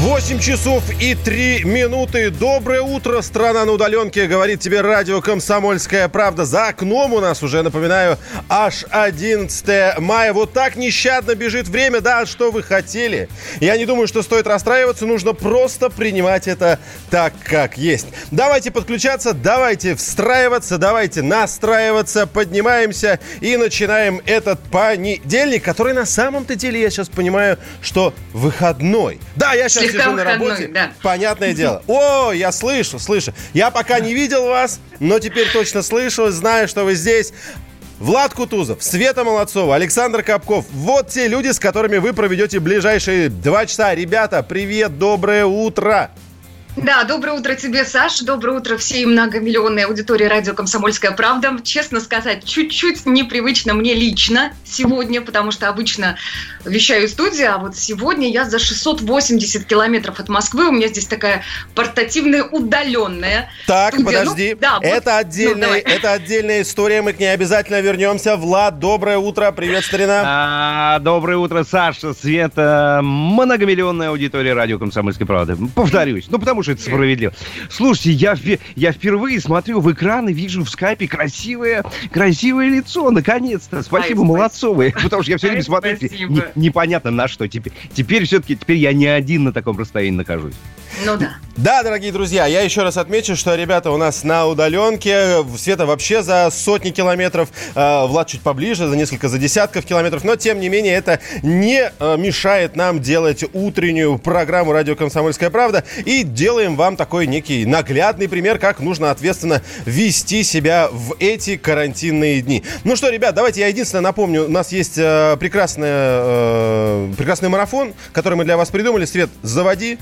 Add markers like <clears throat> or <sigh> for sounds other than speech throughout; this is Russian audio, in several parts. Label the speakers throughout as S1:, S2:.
S1: 8 часов и 3 минуты. Доброе утро, страна на удаленке, говорит тебе радио «Комсомольская правда». За окном у нас уже, напоминаю, аж 11 мая. Вот так нещадно бежит время, да, что вы хотели. Я не думаю, что стоит расстраиваться, нужно просто принимать это так, как есть. Давайте подключаться, давайте встраиваться, давайте настраиваться, поднимаемся и начинаем этот понедельник, который на самом-то деле, я сейчас понимаю, что выходной. Да, я сейчас
S2: Слегка
S1: сижу на работе.
S2: да.
S1: Понятное дело. О, я слышу, слышу. Я пока не видел вас, но теперь точно слышу, знаю, что вы здесь. Влад Кутузов, Света Молодцова, Александр Капков. Вот те люди, с которыми вы проведете ближайшие два часа. Ребята, привет, доброе утро.
S2: Да, доброе утро тебе, Саша. Доброе утро всей многомиллионной аудитории радио «Комсомольская правда». Честно сказать, чуть-чуть непривычно мне лично сегодня, потому что обычно вещаю в студии, а вот сегодня я за 680 километров от Москвы. У меня здесь такая портативная удаленная
S1: Так,
S2: студия.
S1: подожди.
S2: Ну, да, вот.
S1: это,
S2: Ну,
S1: отдельная,
S2: давай.
S1: это отдельная история, мы к ней обязательно вернемся. Влад, доброе утро, привет, старина.
S3: А, доброе утро, Саша, Света, многомиллионная аудитория радио «Комсомольской правды». Повторюсь, ну потому что это справедливо. Слушайте, я, я впервые смотрю в экран и вижу в скайпе красивое, красивое лицо, наконец-то. Спасибо,
S2: Ай,
S3: Молодцовы, потому что я все время смотрю, непонятно на что теперь. Теперь все-таки, теперь я не один на таком расстоянии нахожусь.
S2: Ну да.
S1: Да, дорогие друзья, я еще раз отмечу, что ребята у нас на удаленке. Света вообще за сотни километров, э, Влад чуть поближе, за несколько, за десятков километров. Но, тем не менее, это не э, мешает нам делать утреннюю программу «Радио Комсомольская правда». И делаем вам такой некий наглядный пример, как нужно ответственно вести себя в эти карантинные дни. Ну что, ребят, давайте я единственное напомню. У нас есть э, прекрасная, э, прекрасный марафон, который мы для вас придумали. Свет, заводи.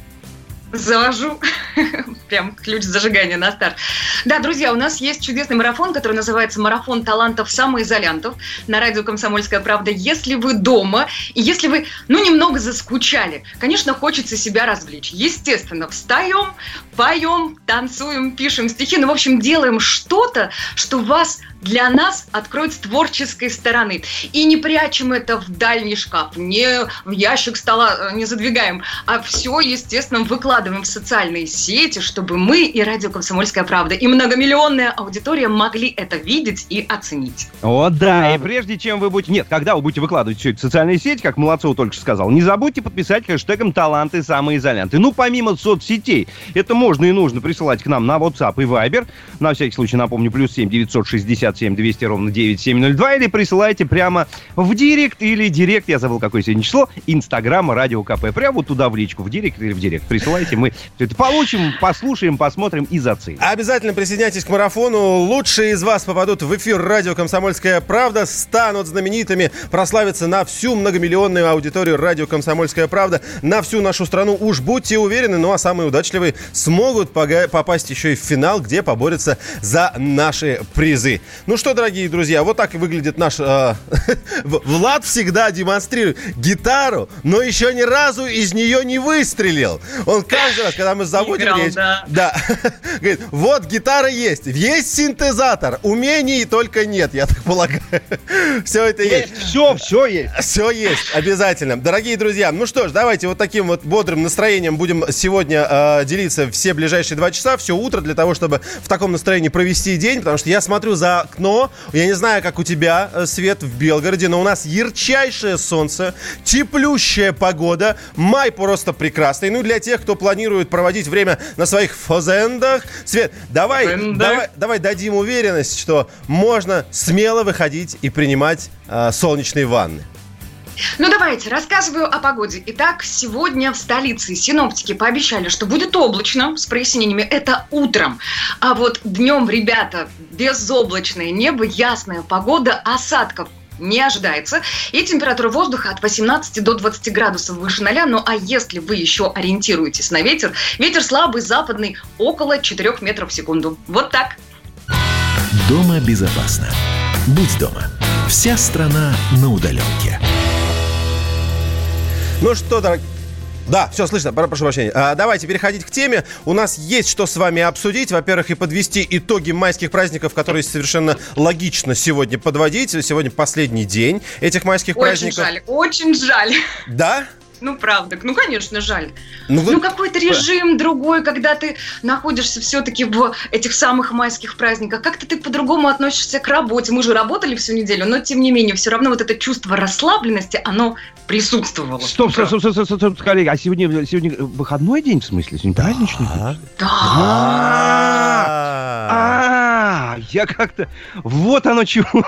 S2: Завожу <laughs> прям ключ зажигания на старт. Да, друзья, у нас есть чудесный марафон, который называется «Марафон талантов самоизолянтов» на радио «Комсомольская правда». Если вы дома, и если вы, ну, немного заскучали, конечно, хочется себя развлечь. Естественно, встаем, поем, танцуем, пишем стихи, ну, в общем, делаем что-то, что вас для нас откроет с творческой стороны. И не прячем это в дальний шкаф, не в ящик стола э, не задвигаем, а все, естественно, выкладываем в социальные сети, чтобы мы и радио «Комсомольская правда» и многомиллионная аудитория могли это видеть и оценить.
S3: О, да, и прежде чем вы будете... Нет, когда вы будете выкладывать все это в социальные сети, как Молодцов только что сказал, не забудьте подписать хэштегом «Таланты самоизолянты». Ну, помимо соцсетей, это можно и нужно присылать к нам на WhatsApp и Viber. На всякий случай напомню, плюс 7 967 200 ровно 9702. Или присылайте прямо в директ или директ, я забыл, какое сегодня число, Инстаграма Радио КП. Прямо вот туда в личку, в директ или в директ. Присылайте, мы все это получим, послушаем, посмотрим и заценим.
S1: Обязательно присоединяйтесь к марафону. Лучшие из вас попадут в эфир радио «Комсомольская правда», станут знаменитыми, прославятся на всю многомиллионную аудиторию радио «Комсомольская правда», на всю нашу страну. Уж будьте уверены, ну а самые удачливые смогут попасть еще и в финал, где поборются за наши призы. Ну что, дорогие друзья, вот так и выглядит наш... <laughs> э, Влад всегда демонстрирует гитару, но еще ни разу из нее не выстрелил. Он каждый раз, когда мы заводим
S2: Играл,
S1: речь...
S2: да.
S1: Да. <laughs> Говорит, вот гитара есть, есть синтезатор, умений только нет, я так полагаю. <laughs> Все это есть.
S3: Все, все есть.
S1: Все есть, обязательно. Дорогие друзья, ну что ж, давайте вот таким вот бодрым настроением будем сегодня э, делиться все ближайшие два часа, все утро, для того, чтобы в таком настроении провести день, потому что я смотрю за окно, я не знаю, как у тебя, э, Свет, в Белгороде, но у нас ярчайшее солнце, теплющая погода, май просто прекрасный. Ну, для тех, кто планирует проводить время на своих фазендах. Свет, давай, давай, давай дадим уверенность, что можно смело выходить и принимать э, солнечные ванны.
S2: Ну давайте, рассказываю о погоде. Итак, сегодня в столице синоптики пообещали, что будет облачно с прояснениями. Это утром. А вот днем, ребята, безоблачное небо, ясная погода, осадков не ожидается. И температура воздуха от 18 до 20 градусов выше ноля. Ну а если вы еще ориентируетесь на ветер, ветер слабый, западный, около 4 метров в секунду. Вот так.
S4: Дома безопасно. Будь дома. Вся страна на удаленке.
S1: Ну что, дорог- Да, все, слышно, прошу прощения. А, давайте переходить к теме. У нас есть что с вами обсудить. Во-первых, и подвести итоги майских праздников, которые совершенно логично сегодня подводить. Сегодня последний день этих майских
S2: очень
S1: праздников.
S2: Очень жаль, очень жаль.
S1: Да?
S2: Ну, правда. Ну, конечно, жаль. Ну, вы... ну какой-то режим другой, когда ты находишься все-таки в этих самых майских праздниках. Как-то ты по-другому относишься к работе. Мы же работали всю неделю, но, тем не менее, все равно вот это чувство расслабленности, оно присутствовало.
S3: Стоп, стоп, стоп, стоп, стоп, стоп, коллега. А сегодня, сегодня выходной день, в смысле? Сегодня праздничный?
S2: Да. Да.
S3: Я как-то... Вот оно чего.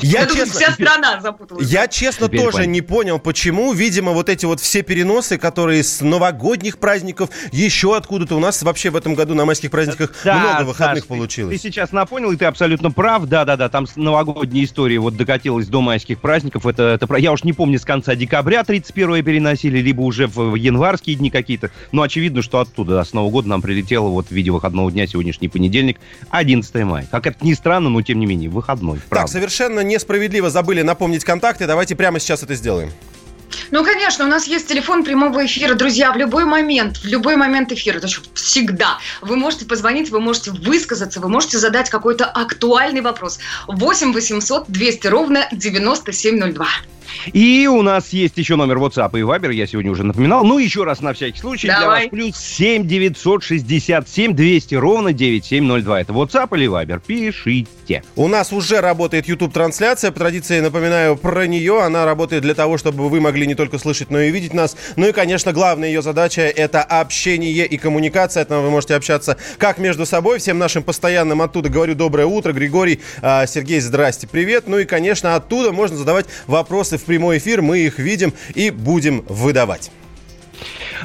S2: Я честно... Вся страна запуталась.
S1: Я честно тоже не понял, почему. Видимо, вот эти вот все переносы, которые с новогодних праздников, еще откуда-то у нас вообще в этом году на майских праздниках да, много выходных Саш, получилось.
S3: Ты, ты сейчас напомнил, и ты абсолютно прав. Да-да-да, там новогодняя история вот докатилась до майских праздников. Это, это Я уж не помню, с конца декабря 31 переносили, либо уже в январские дни какие-то. Но очевидно, что оттуда, да, с Нового года нам прилетело вот в виде выходного дня, сегодняшний понедельник, 11 мая. Как это ни странно, но тем не менее, выходной.
S1: Правда. Так, совершенно несправедливо забыли напомнить контакты. Давайте прямо сейчас это сделаем.
S2: Ну, конечно, у нас есть телефон прямого эфира. Друзья, в любой момент, в любой момент эфира, то есть всегда, вы можете позвонить, вы можете высказаться, вы можете задать какой-то актуальный вопрос. 8 800 200 ровно 9702.
S3: И у нас есть еще номер WhatsApp и Viber, я сегодня уже напоминал. Ну, еще раз на всякий случай Давай. для вас. Плюс 7 967 200 ровно 9702. Это WhatsApp или Viber. Пишите.
S1: У нас уже работает YouTube-трансляция. По традиции напоминаю про нее. Она работает для того, чтобы вы могли не только слышать, но и видеть нас. Ну и, конечно, главная ее задача – это общение и коммуникация. Там вы можете общаться как между собой. Всем нашим постоянным оттуда говорю доброе утро. Григорий, а, Сергей, здрасте, привет. Ну и, конечно, оттуда можно задавать вопросы в прямой эфир, мы их видим и будем выдавать.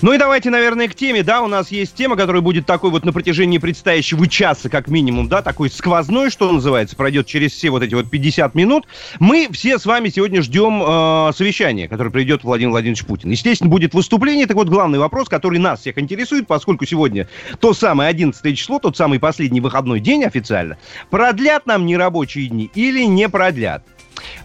S3: Ну и давайте, наверное, к теме, да, у нас есть тема, которая будет такой вот на протяжении предстоящего часа, как минимум, да, такой сквозной, что называется, пройдет через все вот эти вот 50 минут. Мы все с вами сегодня ждем э, совещания, которое придет Владимир Владимирович Путин. Естественно, будет выступление, так вот главный вопрос, который нас всех интересует, поскольку сегодня то самое 11 число, тот самый последний выходной день официально, продлят нам нерабочие дни или не продлят?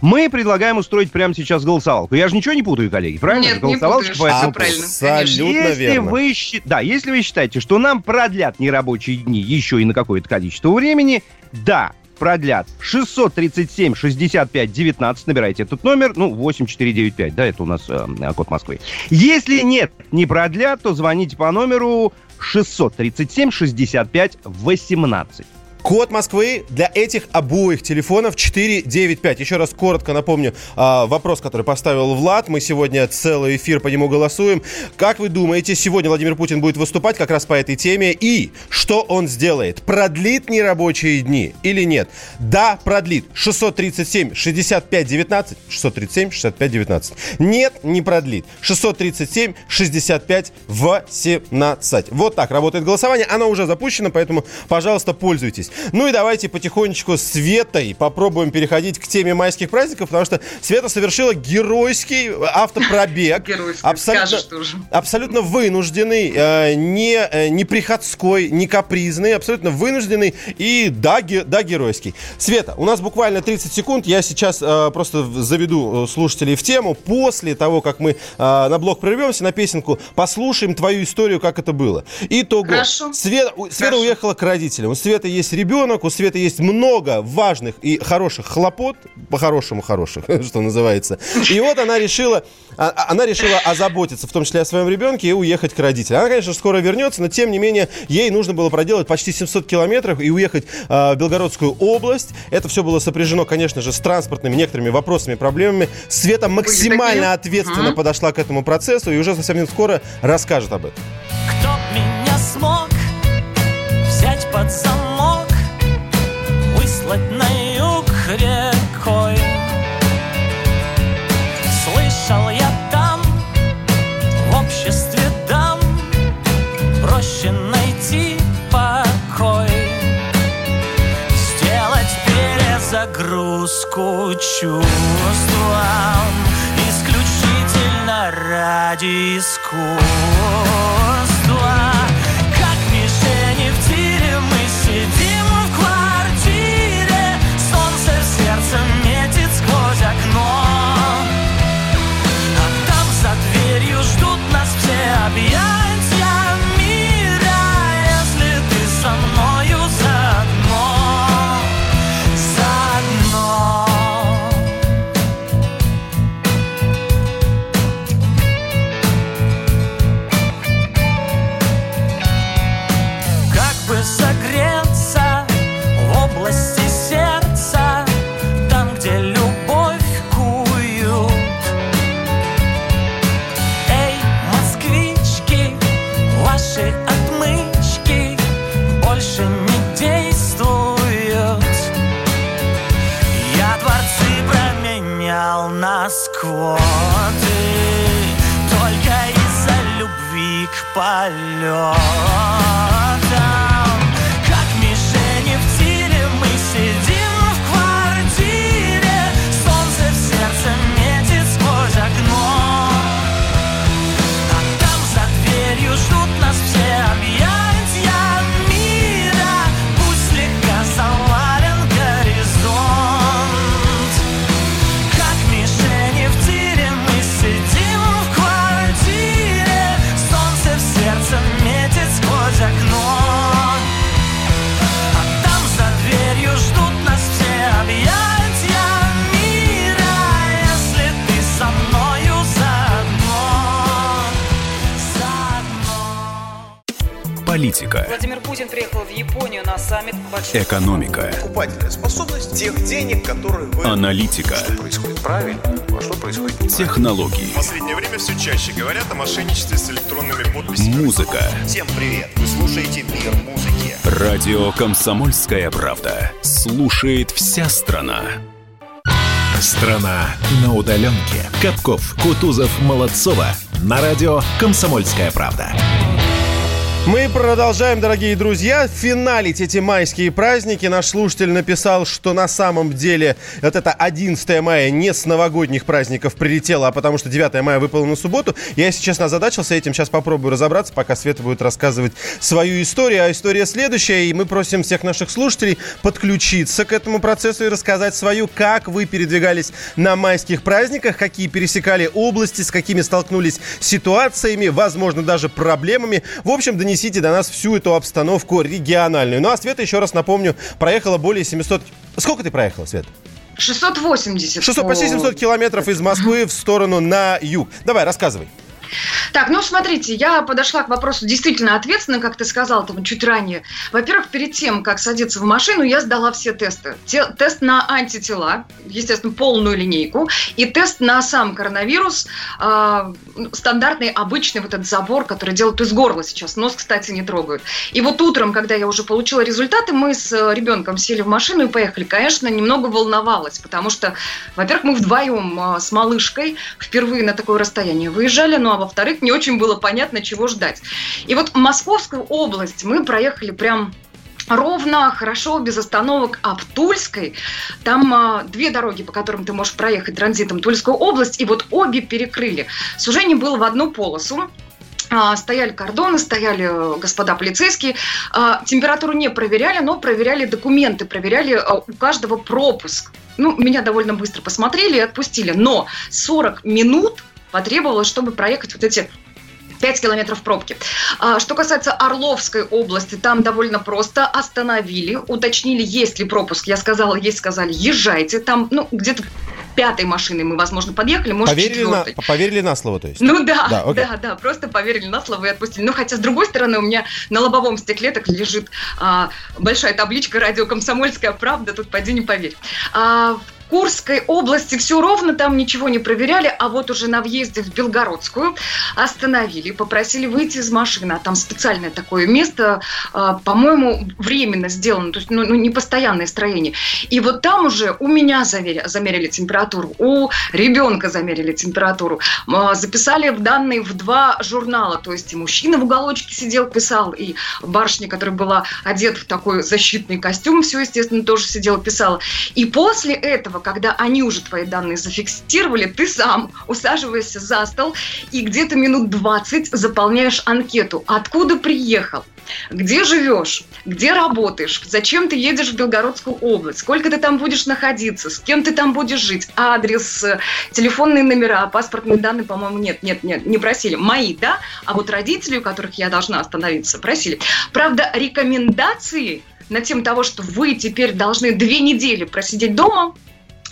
S3: Мы предлагаем устроить прямо сейчас голосовалку. Я же ничего не путаю, коллеги, правильно?
S2: Нет, Голосовалочка не
S1: поэтому... правильно. Абсолютно
S3: если
S1: верно.
S3: Вы, да, если вы считаете, что нам продлят нерабочие дни еще и на какое-то количество времени, да, продлят 637 65 19, набирайте этот номер, ну, 8495, да, это у нас э, код Москвы. Если нет, не продлят, то звоните по номеру 637 65 18.
S1: Код Москвы для этих обоих телефонов 495. Еще раз коротко напомню а, вопрос, который поставил Влад. Мы сегодня целый эфир по нему голосуем. Как вы думаете, сегодня Владимир Путин будет выступать как раз по этой теме? И что он сделает? Продлит нерабочие дни или нет? Да, продлит. 637 65 19. 637 65 19. Нет, не продлит. 637 65 18. Вот так работает голосование. Оно уже запущено, поэтому, пожалуйста, пользуйтесь. Ну и давайте потихонечку с Светой попробуем переходить к теме майских праздников, потому что Света совершила геройский автопробег. <laughs>
S2: Абсолютно,
S1: абсолютно вынужденный, э, не, э, не приходской, не капризный, абсолютно вынужденный и да, ге, да, геройский. Света, у нас буквально 30 секунд. Я сейчас э, просто заведу слушателей в тему. После того, как мы на блок прервемся, на песенку, послушаем твою историю, как это было. Итого.
S2: Хорошо.
S1: Света, Света уехала к родителям. У Светы есть ребенок ребенок, у Светы есть много важных и хороших хлопот, по-хорошему хороших, <laughs> что называется. И вот она решила, а, а, она решила озаботиться, в том числе о своем ребенке, и уехать к родителям. Она, конечно, скоро вернется, но тем не менее ей нужно было проделать почти 700 километров и уехать э, в Белгородскую область. Это все было сопряжено, конечно же, с транспортными некоторыми вопросами, проблемами. Света максимально ответственно угу. подошла к этому процессу и уже совсем скоро расскажет об этом.
S5: Кто меня смог взять под замок? Рекой. Слышал я там, в обществе дам, проще найти покой. Сделать перезагрузку чувствам исключительно ради искусства.
S6: Аналитика,
S7: Что происходит правильно, а что происходит неправильно.
S6: технологии,
S8: В последнее время все чаще говорят о мошенничестве с электронными подписями.
S6: музыка.
S7: Всем привет! Вы слушаете «Мир музыки».
S6: Радио «Комсомольская правда». Слушает вся страна.
S4: Страна на удаленке. Капков, Кутузов, Молодцова. На радио «Комсомольская правда».
S1: Мы продолжаем, дорогие друзья, финалить эти майские праздники. Наш слушатель написал, что на самом деле вот это 11 мая не с новогодних праздников прилетело, а потому что 9 мая выпало на субботу. Я, если честно, озадачился этим. Сейчас попробую разобраться, пока Света будет рассказывать свою историю. А история следующая, и мы просим всех наших слушателей подключиться к этому процессу и рассказать свою, как вы передвигались на майских праздниках, какие пересекали области, с какими столкнулись ситуациями, возможно, даже проблемами. В общем, донесите до нас всю эту обстановку региональную. Ну а Света, еще раз напомню, проехала более 700... Сколько ты проехала, Света?
S2: 680.
S1: 600, почти 700 километров из Москвы в сторону на юг. Давай, рассказывай.
S2: Так, ну смотрите, я подошла к вопросу действительно ответственно, как ты сказал там чуть ранее. Во-первых, перед тем, как садиться в машину, я сдала все тесты. Те- тест на антитела, естественно, полную линейку, и тест на сам коронавирус, ну, стандартный, обычный вот этот забор, который делают из горла сейчас. Нос, кстати, не трогают. И вот утром, когда я уже получила результаты, мы с э, ребенком сели в машину и поехали. Конечно, немного волновалась, потому что, во-первых, мы вдвоем а, с малышкой впервые на такое расстояние выезжали, ну а во-вторых, не очень было понятно, чего ждать. И вот Московскую область мы проехали прям ровно, хорошо, без остановок. А в Тульской там а, две дороги, по которым ты можешь проехать транзитом Тульскую область, и вот обе перекрыли. Сужение было в одну полосу. А, Стояли кордоны, стояли э, господа полицейские. А, Температуру не проверяли, но проверяли документы, проверяли а, у каждого пропуск. Ну, меня довольно быстро посмотрели и отпустили. Но 40 минут потребовалось, чтобы проехать вот эти 5 километров пробки. А, Что касается Орловской области, там довольно просто остановили, уточнили, есть ли пропуск. Я сказала, есть, сказали, езжайте. Там, ну, где-то пятой машиной мы, возможно, подъехали, может,
S1: Поверили на,
S2: четвертой.
S1: поверили на слово, то есть?
S2: Ну да,
S1: Да,
S2: да, да, просто поверили на слово и отпустили. Ну, хотя, с другой стороны, у меня на лобовом стекле так лежит а, большая табличка «Радио Комсомольская правда», тут пойди не поверь. А, Курской области все ровно, там ничего не проверяли, а вот уже на въезде в Белгородскую остановили, попросили выйти из машины, а там специальное такое место, а, по-моему, временно сделано, то есть ну, ну, не постоянное строение. И вот там уже у меня замерили температуру, у ребенка замерили температуру, А, записали в данные в два журнала, то есть и мужчина в уголочке сидел, писал, и барышня, которая была одета в такой защитный костюм, все, естественно, тоже сидела, писала. И после этого, когда они уже твои данные зафиксировали, ты сам усаживаешься за стол и где-то минут 20 заполняешь анкету. Откуда приехал? Где живешь? Где работаешь? Зачем ты едешь в Белгородскую область? Сколько ты там будешь находиться? С кем ты там будешь жить? Адрес, э, телефонные номера, паспортные данные, по-моему, нет, нет, нет, не просили. Мои, да? А вот родители, у которых я должна остановиться, просили. Правда, рекомендации на тему того, что вы теперь должны две недели просидеть дома,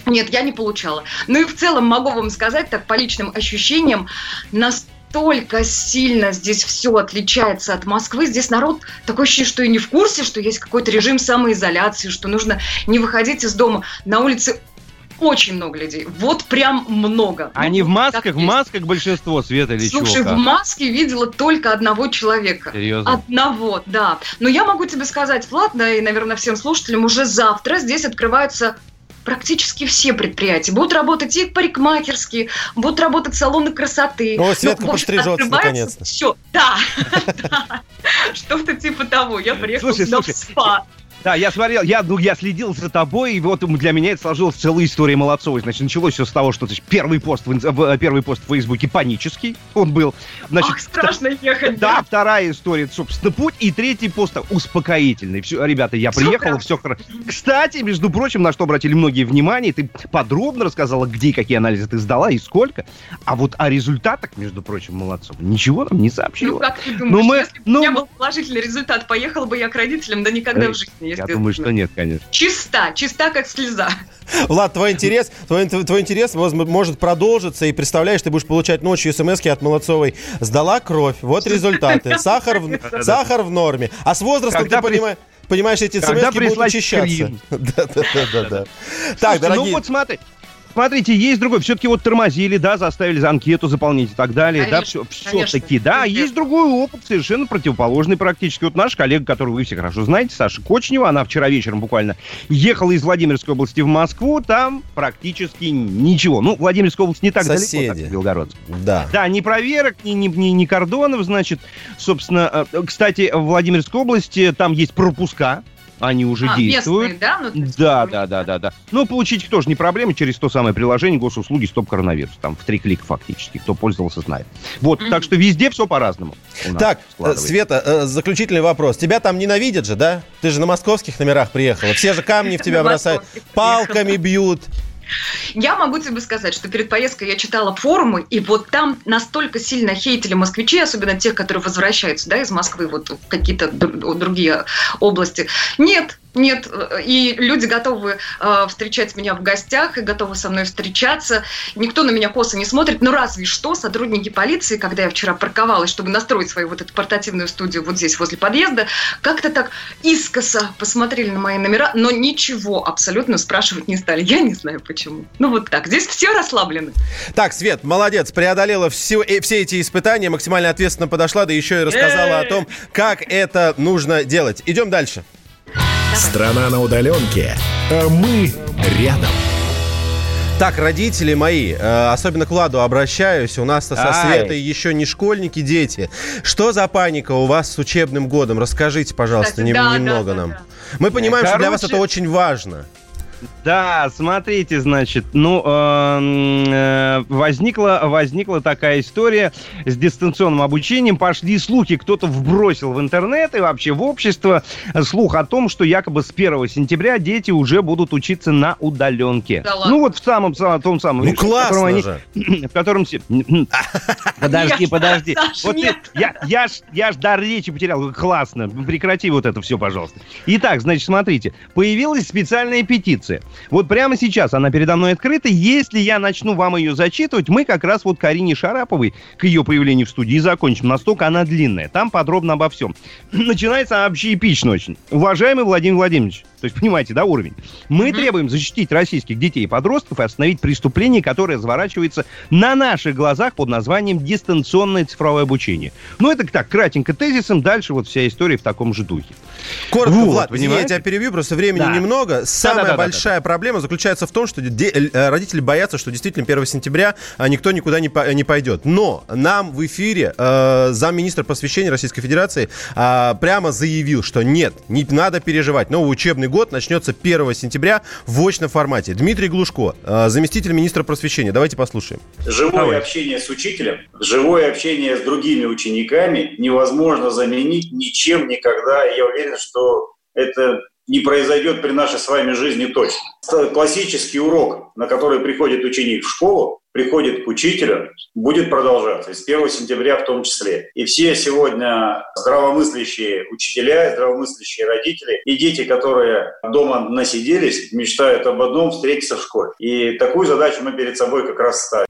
S2: нет, я не получала. Ну и в целом могу вам сказать, так по личным ощущениям, настолько сильно здесь все отличается от Москвы. Здесь народ такое ощущение, что и не в курсе, что есть какой-то режим самоизоляции, что нужно не выходить из дома. На улице очень много людей. Вот прям много.
S3: Они
S2: Ну,
S3: в масках, в масках большинство, Света или
S2: Слушай,
S3: чего?
S2: в маске видела только одного человека.
S3: Серьезно?
S2: Одного, да. Но я могу тебе сказать, Влад, да и, наверное, всем слушателям, уже завтра здесь открываются практически все предприятия. Будут работать и парикмахерские, будут работать салоны красоты.
S1: О, Светка
S2: Ну, в общем,
S1: подстрижется наконец-то.
S2: Все, <laughs> да. Что-то типа того. Я приехала
S3: Слушай,
S2: сюда в спа.
S3: Да, я смотрел, я, ну, я следил за тобой, и вот для меня это сложилась целая история Молодцовой. Значит, началось все с того, что значит, первый, пост в, в- первый пост в Фейсбуке панический, он был. Значит,
S2: Ах, страшно ехать,
S3: Да,
S2: да?
S3: вторая история, собственно, путь. И третий пост успокоительный. Все, ребята, я приехала,
S2: прям.
S3: все хорошо. Кстати, между прочим, на что обратили многие внимание, ты подробно рассказала, где и какие анализы ты сдала и сколько. А вот о результатах, между прочим, молодцом, ничего нам не
S2: Ну,
S3: сообщила.
S2: как ты
S3: Ну,
S2: думаешь,
S3: мы-
S2: если бы
S3: ну,
S2: у меня был положительный результат, поехала бы я к родителям, да никогда
S3: Э,
S2: в жизни,
S3: Я думаю, что нет, конечно.
S2: Чиста, чиста, как слеза.
S1: Влад, твой интерес, твой, твой интерес может продолжиться, и представляешь, ты будешь получать ночью смс от Молодцовой. Сдала кровь, вот результаты. Сахар в, сахар в норме. А с возрастом
S3: Когда
S1: ты
S3: прис-
S1: понима- понимаешь, эти смс будут учащаться.
S3: скрин. <laughs>
S1: Да, да, да, да, да. Так,
S3: Слушайте,
S1: дорогие...
S3: Ну вот смотри, Смотрите, есть другой. Все-таки вот тормозили, да, заставили за анкету заполнить и так далее. да,
S2: Конечно,
S3: все,
S2: конечно.
S3: таки да.
S2: Везде.
S3: Есть другой опыт, совершенно противоположный практически. Вот наш коллега, которого вы все хорошо знаете, Саша Кочнева, она вчера вечером буквально ехала из Владимирской области в Москву, там практически ничего. Ну, Владимирская область не так далеко,
S1: Соседи.
S3: как Белгородск.
S1: Да.
S3: Да, ни проверок, ни, ни, ни- ни кордонов, значит. Собственно, э, кстати, в Владимирской области там есть пропуска, они уже
S2: А,
S3: действуют.
S2: местные, да? Ну, есть,
S3: Да, да, да, да, да. Ну, получить их тоже не проблема через то самое приложение госуслуги Стоп коронавирус. Там в три клика фактически. Кто пользовался, знает. Вот,
S2: Мгм.
S3: так что везде все по-разному.
S1: Так, э. Света, э, заключительный вопрос. Тебя там ненавидят же, да? Ты же на московских номерах приехала. Все же камни в <laughs> тебя бросают, палками бьют.
S2: Я могу тебе сказать, что перед поездкой я читала форумы, и вот там настолько сильно хейтили москвичей, особенно тех, которые возвращаются да, из Москвы вот, в какие-то др- другие области. Нет, нет, и люди готовы э, встречать меня в гостях и готовы со мной встречаться. Никто на меня косо не смотрит, но разве что сотрудники полиции, когда я вчера парковалась, чтобы настроить свою вот эту портативную студию вот здесь возле подъезда, как-то так искоса посмотрели на мои номера, но ничего абсолютно спрашивать не стали. Я не знаю почему. Ну вот так. Здесь все расслаблены.
S1: Так, Свет, молодец, преодолела все, э, все эти испытания, максимально ответственно подошла, да еще и рассказала о том, как это нужно делать. Идем дальше.
S4: Страна на удаленке, а мы рядом.
S1: Так, родители мои, э, особенно к Владу обращаюсь, у нас-то со
S3: Ай.
S1: Светой еще не школьники, дети. Что за паника у вас с учебным годом? Расскажите, пожалуйста,
S2: Кстати, да,
S1: немного
S2: да, да,
S1: нам.
S2: да.
S1: Мы понимаем, что для вас
S3: Короче-
S1: это очень важно.
S3: Да, смотрите, значит, ну, эм, э, возникла, возникла такая история с дистанционным обучением. Пошли слухи, кто-то вбросил в интернет и вообще в общество слух о том, что якобы с 1 сентября дети уже будут учиться на удаленке.
S2: Да ладно?
S3: ну, вот в самом, самом том самом
S1: Ну,
S3: режиме, в котором
S1: классно
S3: они-
S1: же. <clears throat>
S3: в котором... все- <laughs> Подожди, подожди. Вот ты- я, я, ж, я ж дар речи потерял. Классно. Прекрати вот это все, пожалуйста. Итак, значит, смотрите. Появилась специальная петиция. Вот прямо сейчас она передо мной открыта. Если я начну вам ее зачитывать, мы как раз вот Карине Шараповой к ее появлению в студии закончим. Настолько она длинная. Там подробно обо всем. <clears throat> Начинается она вообще эпично очень. Уважаемый Владимир Владимирович, то есть, понимаете, да, уровень? Мы
S2: Мгм.
S3: требуем защитить российских детей и подростков и остановить преступление, которое разворачивается на наших глазах под названием дистанционное цифровое обучение. Ну, это так, кратенько тезисом, дальше вот вся история в таком же духе.
S1: Коротко,
S3: Вот,
S1: Влад, извини, я
S3: понимаете?
S1: тебя перебью, просто времени
S3: Да.
S1: немного. Самая
S3: Да-да-да-да-да.
S1: большая проблема заключается в том, что де- э, родители боятся, что действительно 1 сентября а, никто никуда не, по- не пойдет. Но нам в эфире э, замминистра просвещения Российской Федерации а, прямо заявил, что нет, не надо переживать. Новый учебный год начнется 1 сентября в очном формате. Дмитрий Глушко, э, заместитель министра просвещения. Давайте послушаем.
S9: Живое
S3: Давай.
S9: общение с учителем, живое общение с другими учениками невозможно заменить ничем никогда. Я уверен, что это не произойдет при нашей с вами жизни точно. Классический урок, на который приходит ученик в школу, приходит к учителю, будет продолжаться, и с 1 сентября в том числе. И все сегодня здравомыслящие учителя, здравомыслящие родители и дети, которые дома насиделись, мечтают об одном – встретиться в школе. И такую задачу мы перед собой как раз ставим.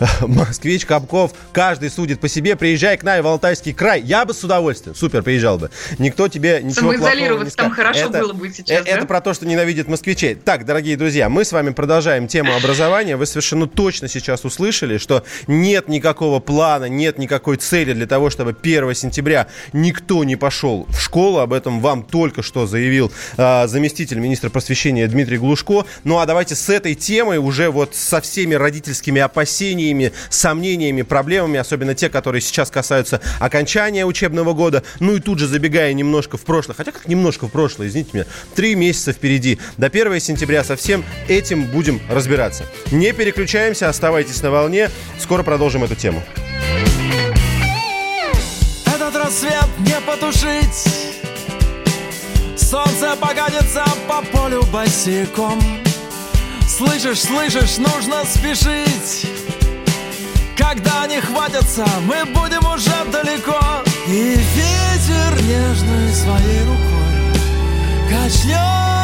S9: <laughs>
S1: Москвич, Капков, каждый судит по себе. Приезжай к нам в Алтайский край. Я бы с удовольствием, супер, приезжал бы. Никто тебе ничего плохого не
S2: Самоизолироваться там хорошо
S1: Это-
S2: было бы сейчас,
S1: э- Это
S2: да?
S1: про то, что ненавидит москвичей. Так, дорогие друзья, мы с вами продолжаем тему образования. Вы совершенно точно сейчас услышали, что нет никакого плана, нет никакой цели для того, чтобы 1 сентября никто не пошел в школу. Об этом вам только что заявил э, заместитель министра просвещения Дмитрий Глушко. Ну а давайте с этой темой уже вот со всеми родительскими опасениями, сомнениями, проблемами, особенно те, которые сейчас касаются окончания учебного года. Ну и тут же забегая немножко в прошлое, хотя как немножко в прошлое, извините меня, три месяца впереди. До 1 сентября со всем этим будем разбираться. Не переключаемся, оставайтесь на волне. Скоро продолжим эту тему.
S5: Этот рассвет не потушить Солнце погонится по полю босиком Слышишь, слышишь, нужно спешить Когда они хватятся, мы будем уже далеко. И ветер нежной своей рукой Качнет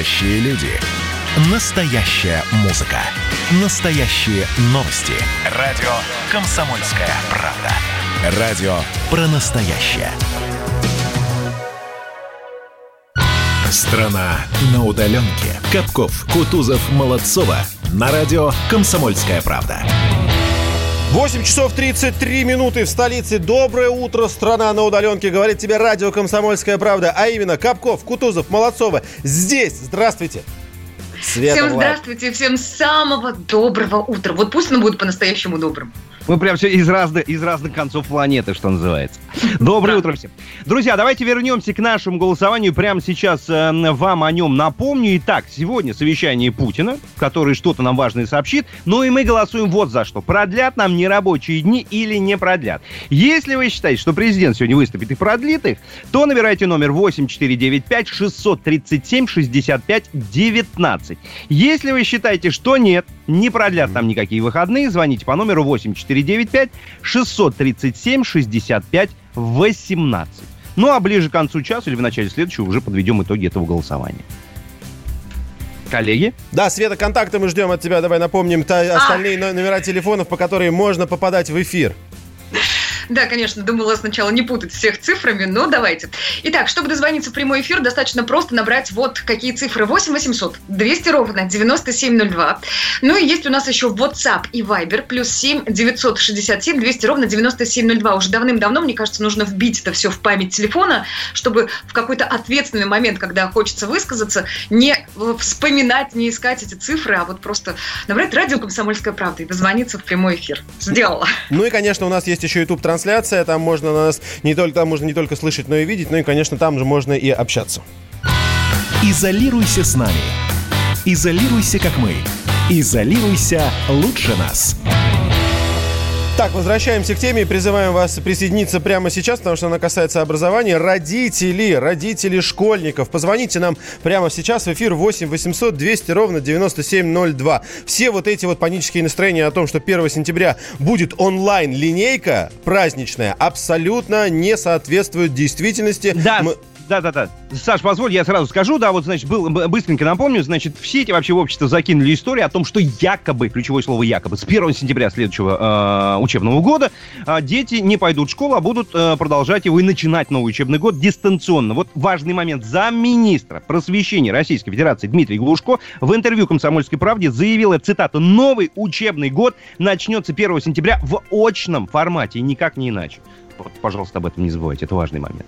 S4: Настоящие люди. Настоящая музыка. Настоящие новости. Радио «Комсомольская правда». Радио про настоящее. Страна на удаленке. Капков, Кутузов, Молодцова. На радио «Комсомольская правда».
S1: 8 часов 33 минуты в столице. Доброе утро, страна на удаленке. Говорит тебе радио «Комсомольская правда». А именно Капков, Кутузов, Молодцова. Здесь. Здравствуйте. Света,
S2: Всем
S1: Влад.
S2: здравствуйте, всем самого доброго утра. Вот пусть оно будет по-настоящему добрым.
S3: Мы прям все из разных, из разных концов планеты, что называется. Доброе утро всем. Друзья, давайте вернемся к нашему голосованию. Прямо сейчас э, вам о нем напомню. Итак, сегодня совещание Путина, который что-то нам важное сообщит. Ну и мы голосуем вот за что. Продлят нам нерабочие дни или не продлят. Если вы считаете, что президент сегодня выступит и продлит их, то набирайте номер 8495 637 65 19. Если вы считаете, что нет, не продлят там никакие выходные, звоните по номеру 8495 637 65 18. Ну а ближе к концу часа или в начале следующего уже подведем итоги этого голосования. Коллеги?
S1: Да, Света, контакты мы ждем от тебя. Давай напомним та- остальные но- номера телефонов, по которым можно попадать в эфир.
S2: Да, конечно, думала сначала не путать всех цифрами, но давайте. Итак, чтобы дозвониться в прямой эфир, достаточно просто набрать вот какие цифры. 8 800 200 ровно 9702. Ну и есть у нас еще WhatsApp и Viber. Плюс 7 967 200 ровно 9702. Уже давным-давно, мне кажется, нужно вбить это все в память телефона, чтобы в какой-то ответственный момент, когда хочется высказаться, не вспоминать, не искать эти цифры, а вот просто набрать радио «Комсомольская правда» и дозвониться в прямой эфир. Сделала.
S1: Ну и, конечно, у нас есть еще YouTube-трансляция трансляция, там можно нас не только, там можно не только слышать, но и видеть, ну и, конечно, там же можно и общаться.
S4: Изолируйся с нами. Изолируйся, как мы. Изолируйся лучше нас.
S1: Так, возвращаемся к теме и призываем вас присоединиться прямо сейчас, потому что она касается образования. Родители, родители школьников, позвоните нам прямо сейчас в эфир 8 800 200 ровно 9702. Все вот эти вот панические настроения о том, что 1 сентября будет онлайн-линейка праздничная, абсолютно не соответствуют действительности.
S3: Да,
S1: Мы-
S3: Да-да-да. Саш, позволь, я сразу скажу, да, вот, значит, был, быстренько напомню, значит, в сети вообще в общество закинули историю о том, что якобы, ключевое слово якобы, с 1 сентября следующего э, учебного года э, дети не пойдут в школу, а будут э, продолжать его и начинать новый учебный год дистанционно. Вот важный момент. Замминистра просвещения Российской Федерации Дмитрий Глушко в интервью «Комсомольской правде» заявил, цитата, «Новый учебный год начнется 1 сентября в очном формате, и никак не иначе». Пожалуйста, об этом не забывайте, это важный момент.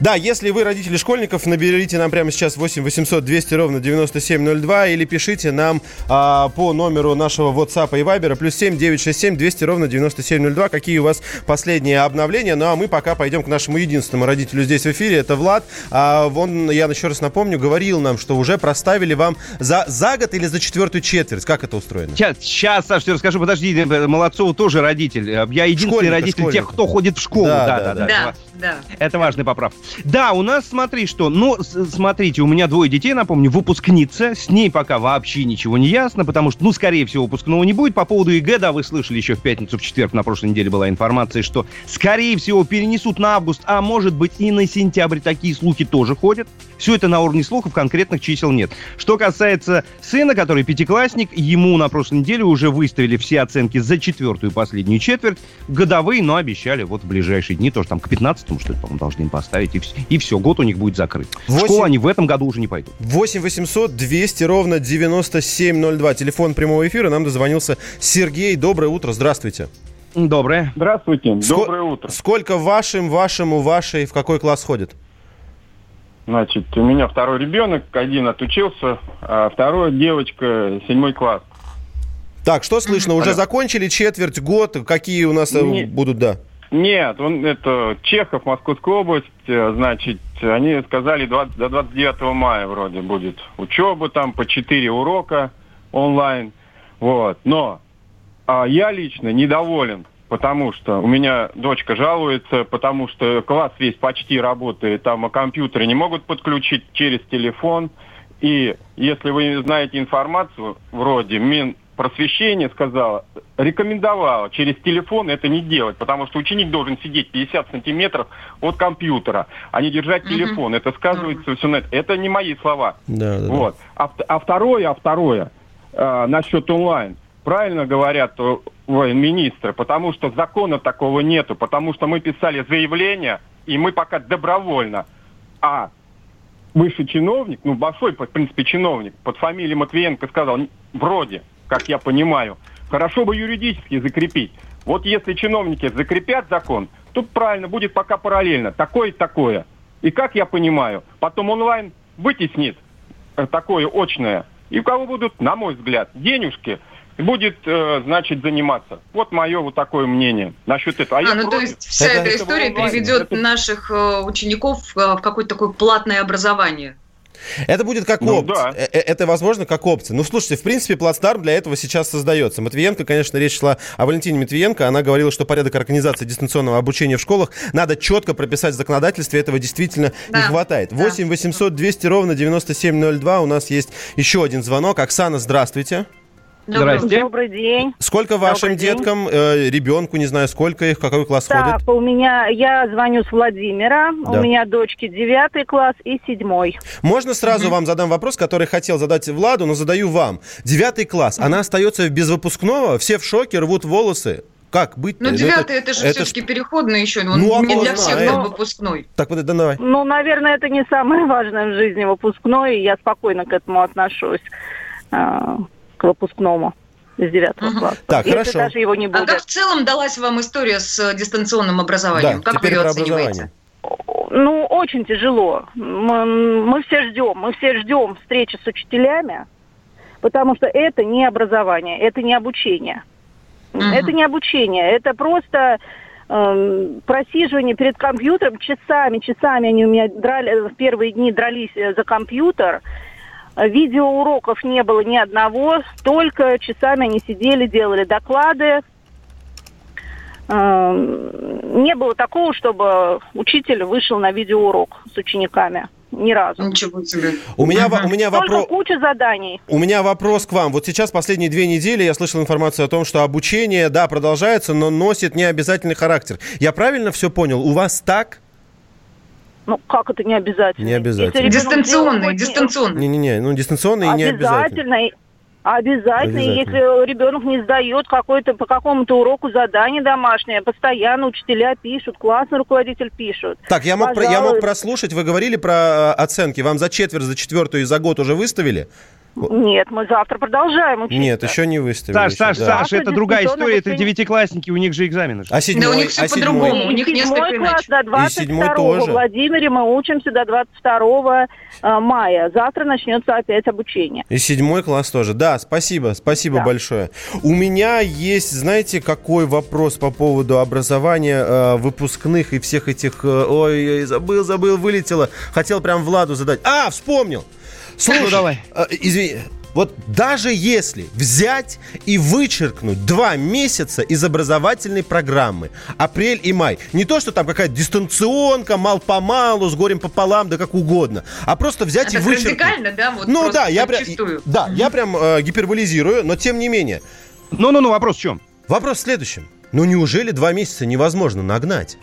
S1: Да, если вы родители школьников, наберите нам прямо сейчас 8 800 200 ровно 9702 или пишите нам а, по номеру нашего WhatsApp и Viber плюс 7 967 200 ровно 9702, какие у вас последние обновления. Ну а мы пока пойдем к нашему единственному родителю здесь в эфире, это Влад. А, он, я еще раз напомню, говорил нам, что уже проставили вам за, за год или за четвертую четверть. Как это устроено?
S3: Сейчас, сейчас, Саш, тебе расскажу. Подожди, Молодцову тоже родитель. Я единственный
S1: Школьника,
S3: родитель тех,
S1: школьника.
S3: кто ходит в школу.
S1: Да,
S3: Да,
S1: да,
S3: да, да.
S2: Да,
S3: Это-
S2: да.
S3: Это важный поправ. Да, у нас, смотри, что. Ну, смотрите, у меня двое детей, напомню, выпускница. С ней пока вообще ничего не ясно, потому что, ну, скорее всего, выпускного не будет. По поводу ЕГЭ, да, вы слышали еще в пятницу, в четверг, на прошлой неделе была информация, что, скорее всего, перенесут на август, а может быть и на сентябрь. Такие слухи тоже ходят. Все это на уровне слухов, конкретных чисел нет. Что касается сына, который пятиклассник, ему на прошлой неделе уже выставили все оценки за четвертую и последнюю четверть. Годовые, но обещали вот в ближайшие дни, тоже там к 15 что ли, по-моему, должны им поставить. И, вс- и все, год у них будет закрыт. В
S1: Восемь-
S3: школу они в этом году уже не пойдут.
S1: 8 800 200 ровно 9702. Телефон прямого эфира. Нам дозвонился Сергей. Доброе утро. Здравствуйте.
S3: Доброе.
S10: Здравствуйте, доброе утро.
S1: Сколько вашим, вашему, вашей, в какой класс ходит?
S10: Значит, у меня второй ребенок, один отучился, а второй девочка, седьмой класс.
S1: Так, что слышно? Уже
S10: Алло.
S1: закончили четверть, год? Какие у нас э,
S10: Не-
S1: будут, да?
S10: Нет, он это Чехов, Московская область, э, значит, они сказали 20 до 29 мая вроде будет учеба там по 4 урока онлайн, вот. Но а я лично недоволен, потому что у меня дочка жалуется, потому что класс весь почти работает, там а компьютеры не могут подключить через телефон. И если вы знаете информацию, вроде Мин просвещение сказала, рекомендовала через телефон это не делать, потому что ученик должен сидеть 50 сантиметров от компьютера, а не держать телефон. Это сказывается все на это. Это не мои слова.
S1: Да, да, да.
S10: Вот. А, вт- а второе, а второе, э, насчет онлайн. Правильно говорят э, министры, потому что закона такого нету, потому что мы писали заявление, и мы пока добровольно. А высший чиновник, ну, большой, в принципе, чиновник, под фамилией Матвиенко сказал, «Н- вроде, как я понимаю, хорошо бы юридически закрепить. Вот если чиновники закрепят закон, то правильно, будет пока параллельно, такое и такое. И как я понимаю, потом онлайн вытеснит э, такое очное, и у кого будут, на мой взгляд, денежки, будет, э, значит, заниматься. Вот мое вот такое мнение насчет этого.
S2: А,
S10: я
S2: ну то
S10: против.
S2: есть вся
S1: Это-
S2: эта
S1: это
S2: история
S10: онлайн,
S2: переведет
S10: это-
S2: наших э, учеников э, в какое-то такое платное образование.
S1: Это будет как
S10: Ну,
S1: опция.
S10: да.
S1: Это, возможно, как опция. Ну, слушайте, в принципе, плацдарм для этого сейчас создается. Матвиенко, конечно, речь шла о Валентине Матвиенко. Она говорила, что порядок организации дистанционного обучения в школах надо четко прописать в законодательстве. Этого действительно не
S2: Да,
S1: хватает.
S2: да.
S1: 8 800 200 ровно 9702. У нас есть еще один звонок. Оксана, здравствуйте.
S2: Доброе
S3: Здрасте.
S11: Добрый день.
S1: Сколько вашим
S11: Добрый день.
S1: деткам, э, ребенку, не знаю, сколько их, в какой класс
S11: Так,
S1: ходит?
S11: у меня, я звоню с Владимира,
S1: Да.
S11: у меня дочки девятый класс и седьмой.
S1: Можно сразу вам задам вопрос, который хотел задать Владу, но задаю вам. Девятый класс, она остается без выпускного, все в шоке, рвут волосы. Как быть?
S2: Ну, девятый, это, же все-таки переходный еще, он
S1: Ну, а
S2: не для всех там выпускной.
S1: Так, вот, да, давай.
S11: Ну, наверное, это не самое важное в жизни выпускной, и я спокойно к этому отношусь, э, к выпускному из девятого
S2: Мгм.
S11: класса.
S1: Так,
S11: Если
S1: хорошо.
S11: даже его не
S2: А
S11: будет.
S2: как в целом далась вам история с э, дистанционным образованием?
S1: Да,
S2: как вы ее оцениваете?
S11: Ну, очень тяжело. Мы, мы все ждем, мы все ждем встречи с учителями, потому что это не образование, это не обучение.
S2: Мгм.
S11: Это не обучение, это просто эм, просиживание перед компьютером часами, часами они у меня драли, в первые дни дрались э, за компьютер. Видеоуроков не было ни одного, только часами они сидели, делали доклады. Эм, Не было такого, чтобы учитель вышел на видеоурок с учениками. Ни разу.
S2: Ничего себе.
S1: У меня, во- у меня
S11: Только
S1: вопрос...
S11: куча заданий.
S1: У меня вопрос к вам. Вот сейчас последние две недели я слышал информацию о том, что обучение, да, продолжается, но носит необязательный характер. Я правильно все понял? У вас так?
S11: Ну, как это не обязательно?
S1: Не обязательно.
S11: Ребенок
S2: Дистанционный, дистанционный.
S1: Не-не-не, ну дистанционно и не обязательно.
S11: Обязательно. Обязательно, если ребенок не сдает какой-то по какому-то уроку задание домашнее, постоянно учителя пишут, классный руководитель пишут.
S1: Так, я мог, про- я мог прослушать, вы говорили про э, оценки. Вам за четверть, за четвертую и за год уже выставили?
S11: Нет, мы завтра продолжаем учиться.
S1: Нет, еще не выставили.
S3: Саш, Саш,
S1: да.
S3: Саш, это другая история, это девятиклассники, у них же экзамены. же.
S1: А седьмой,
S2: Да у них всё
S1: а
S2: по-другому. У них несколько
S11: класс до
S1: И седьмой
S11: 22
S1: тоже.
S11: В Владимире мы учимся до 22 э, мая. Завтра начнется опять обучение.
S1: И седьмой класс тоже. Да, спасибо, спасибо
S11: Да.
S1: большое. У меня есть, знаете, какой вопрос по поводу образования э, выпускных и всех этих... э, ой, ой, забыл, забыл, вылетело. Хотел прям Владу задать. А, вспомнил. Слушай,
S3: Ну, давай.
S1: э, извини. Вот даже если взять и вычеркнуть два месяца из образовательной программы, апрель и май, не то, что там какая-то дистанционка, мал-помалу, с горем пополам, да как угодно, а просто взять
S2: А
S1: и вычеркнуть.
S2: радикально, да? Вот
S1: Ну да, я прям, да, я прям э, гиперболизирую, но тем не менее.
S3: Ну-ну-ну, вопрос в чем?
S1: Вопрос в следующем. Ну неужели два месяца невозможно нагнать?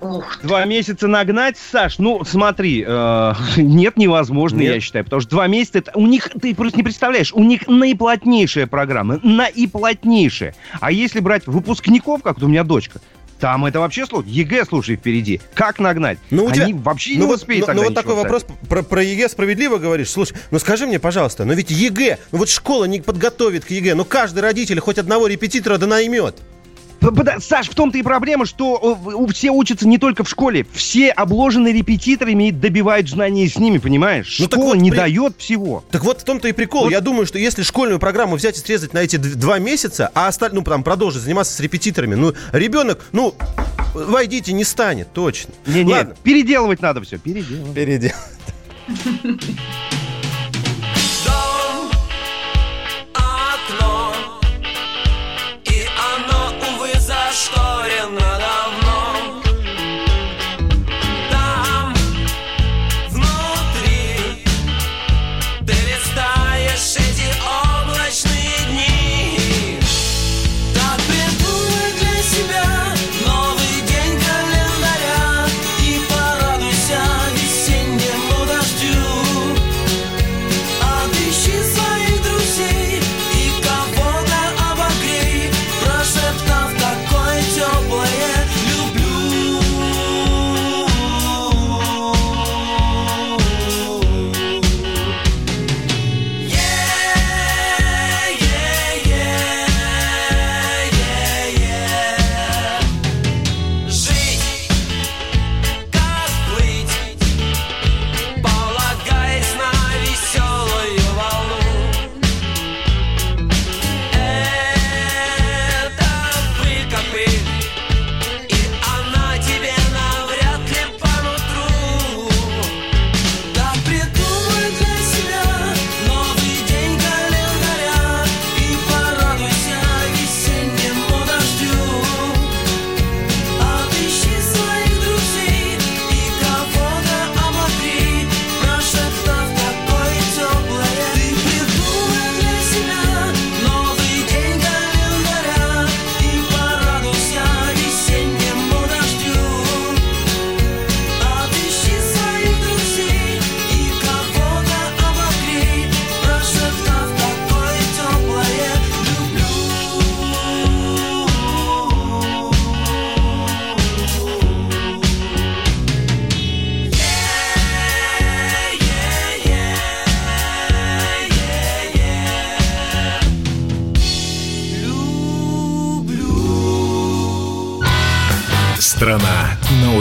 S2: Ух,
S3: Два месяца нагнать, Саш, ну смотри, э, <laughs> нет, невозможно,
S1: Нет?
S3: я считаю, потому что два месяца, это, у них, ты просто не представляешь, у них наиплотнейшая программа, наиплотнейшая. А если брать выпускников, как у меня дочка, там это вообще сложно. ЕГЭ, слушай, впереди. Как нагнать?
S1: Ну, у тебя-
S3: Они вообще
S1: ну
S3: не
S1: вот,
S3: успеют
S1: ну, ну вот такой вопрос про, про ЕГЭ справедливо говоришь. Слушай, ну скажи мне, пожалуйста, но ведь ЕГЭ, ну вот школа не подготовит к ЕГЭ, ну каждый родитель хоть одного репетитора да наймет.
S3: Саш, в том-то и проблема, что э, все учатся не только в школе. Все обложены репетиторами и добивают знаний с ними, понимаешь?
S1: Ну, так
S3: Школа
S1: вот
S3: не
S1: при-
S3: дает всего.
S1: Так вот в том-то и прикол. Я думаю, что если школьную программу взять и срезать на эти два месяца, а остальное, ну, там, продолжить заниматься с репетиторами, ну, ребенок, ну, войдите, не станет, точно.
S3: Не-не,
S1: Ладно.
S3: переделывать надо все, переделывать.
S1: Передел. <laughs>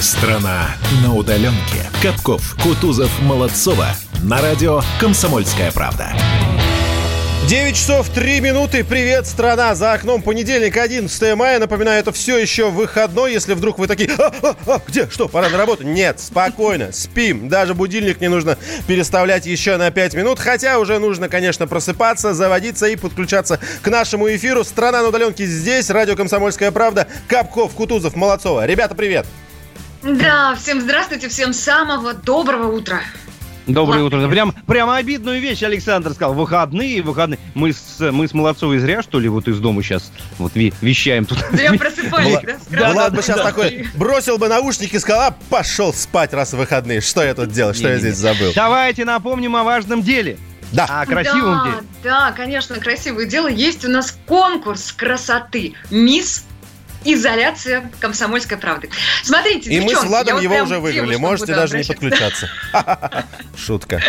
S4: Страна на удаленке. Капков, Кутузов, Молодцова. На радио «Комсомольская правда».
S1: 9 часов 3 минуты. Привет, страна. За окном понедельник, 11 мая. Напоминаю, это все еще выходной. Если вдруг вы такие, а, а, а, где, что, пора на работу? Нет, спокойно, спим. Даже будильник не нужно переставлять еще на 5 минут. Хотя уже нужно, конечно, просыпаться, заводиться и подключаться к нашему эфиру. Страна на удаленке здесь. Радио «Комсомольская правда». Капков, Кутузов, Молодцова. Ребята, привет.
S2: Да, всем здравствуйте, всем самого доброго утра.
S3: Доброе утро. Прям, прямо обидную вещь Александр сказал. Выходные, выходные. Мы с, мы с Молодцовой зря, что ли, вот из дома сейчас вот вещаем тут.
S2: Зря <laughs> просыпались, да?
S1: Да, Влад бы сейчас такой бросил бы наушники и сказал, а пошел спать, раз выходные. Что я тут делаю, что я здесь забыл?
S3: Давайте напомним о важном деле.
S1: Да.
S3: О красивом
S2: да,
S3: деле.
S2: Да, конечно, красивое дело. Есть у нас конкурс красоты. Мисс Изоляция комсомольской правды. Смотрите,
S1: И мы с Владом
S2: вот
S1: его уже
S2: девушкам
S1: Можете даже не подключаться. <laughs> Шутка.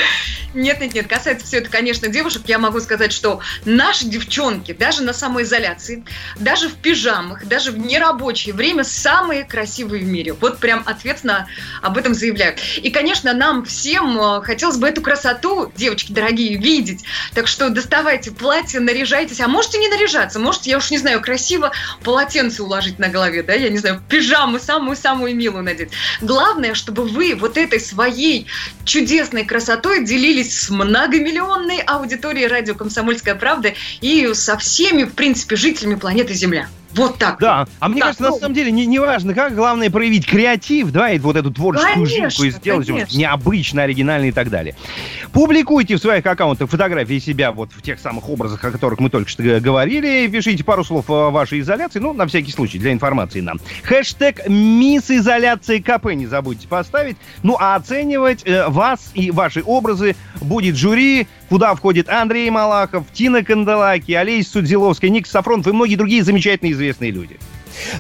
S2: Нет, нет, нет, касается все это, конечно, девушек. Я могу сказать, что наши девчонки, даже на самоизоляции, даже в пижамах, даже в нерабочее время самые красивые в мире. Вот прям ответственно об этом заявляю. И, конечно, нам всем э, хотелось бы эту красоту, девочки дорогие, видеть. Так что доставайте платье, наряжайтесь. А можете не наряжаться, можете, я уж не знаю, красиво полотенце уложить на голове, да, я не знаю, пижаму самую-самую милую надеть. Главное, чтобы вы вот этой своей чудесной красотой делились с многомиллионной аудиторией радио «Комсомольская правда» и со всеми, в принципе, жителями планеты Земля. Вот так.
S3: Да. А мне
S2: Так,
S3: кажется, на
S2: ну-
S3: самом деле, не, не важно как, главное проявить креатив, да, и вот эту творческую
S2: Конечно,
S3: жилку и сделать его
S2: конечно.
S3: необычно, оригинально и так далее. Публикуйте в своих аккаунтах фотографии себя вот в тех самых образах, о которых мы только что говорили. Пишите пару слов о вашей изоляции, ну, на всякий случай, для информации нам. Хэштег «Мисс Изоляции КП» не забудьте поставить. Ну, а оценивать э, вас и ваши образы будет жюри, куда входит Андрей Малахов, Тина Канделаки, Олеся Судзиловская, Ник Сафронов и многие другие замечательные известные люди.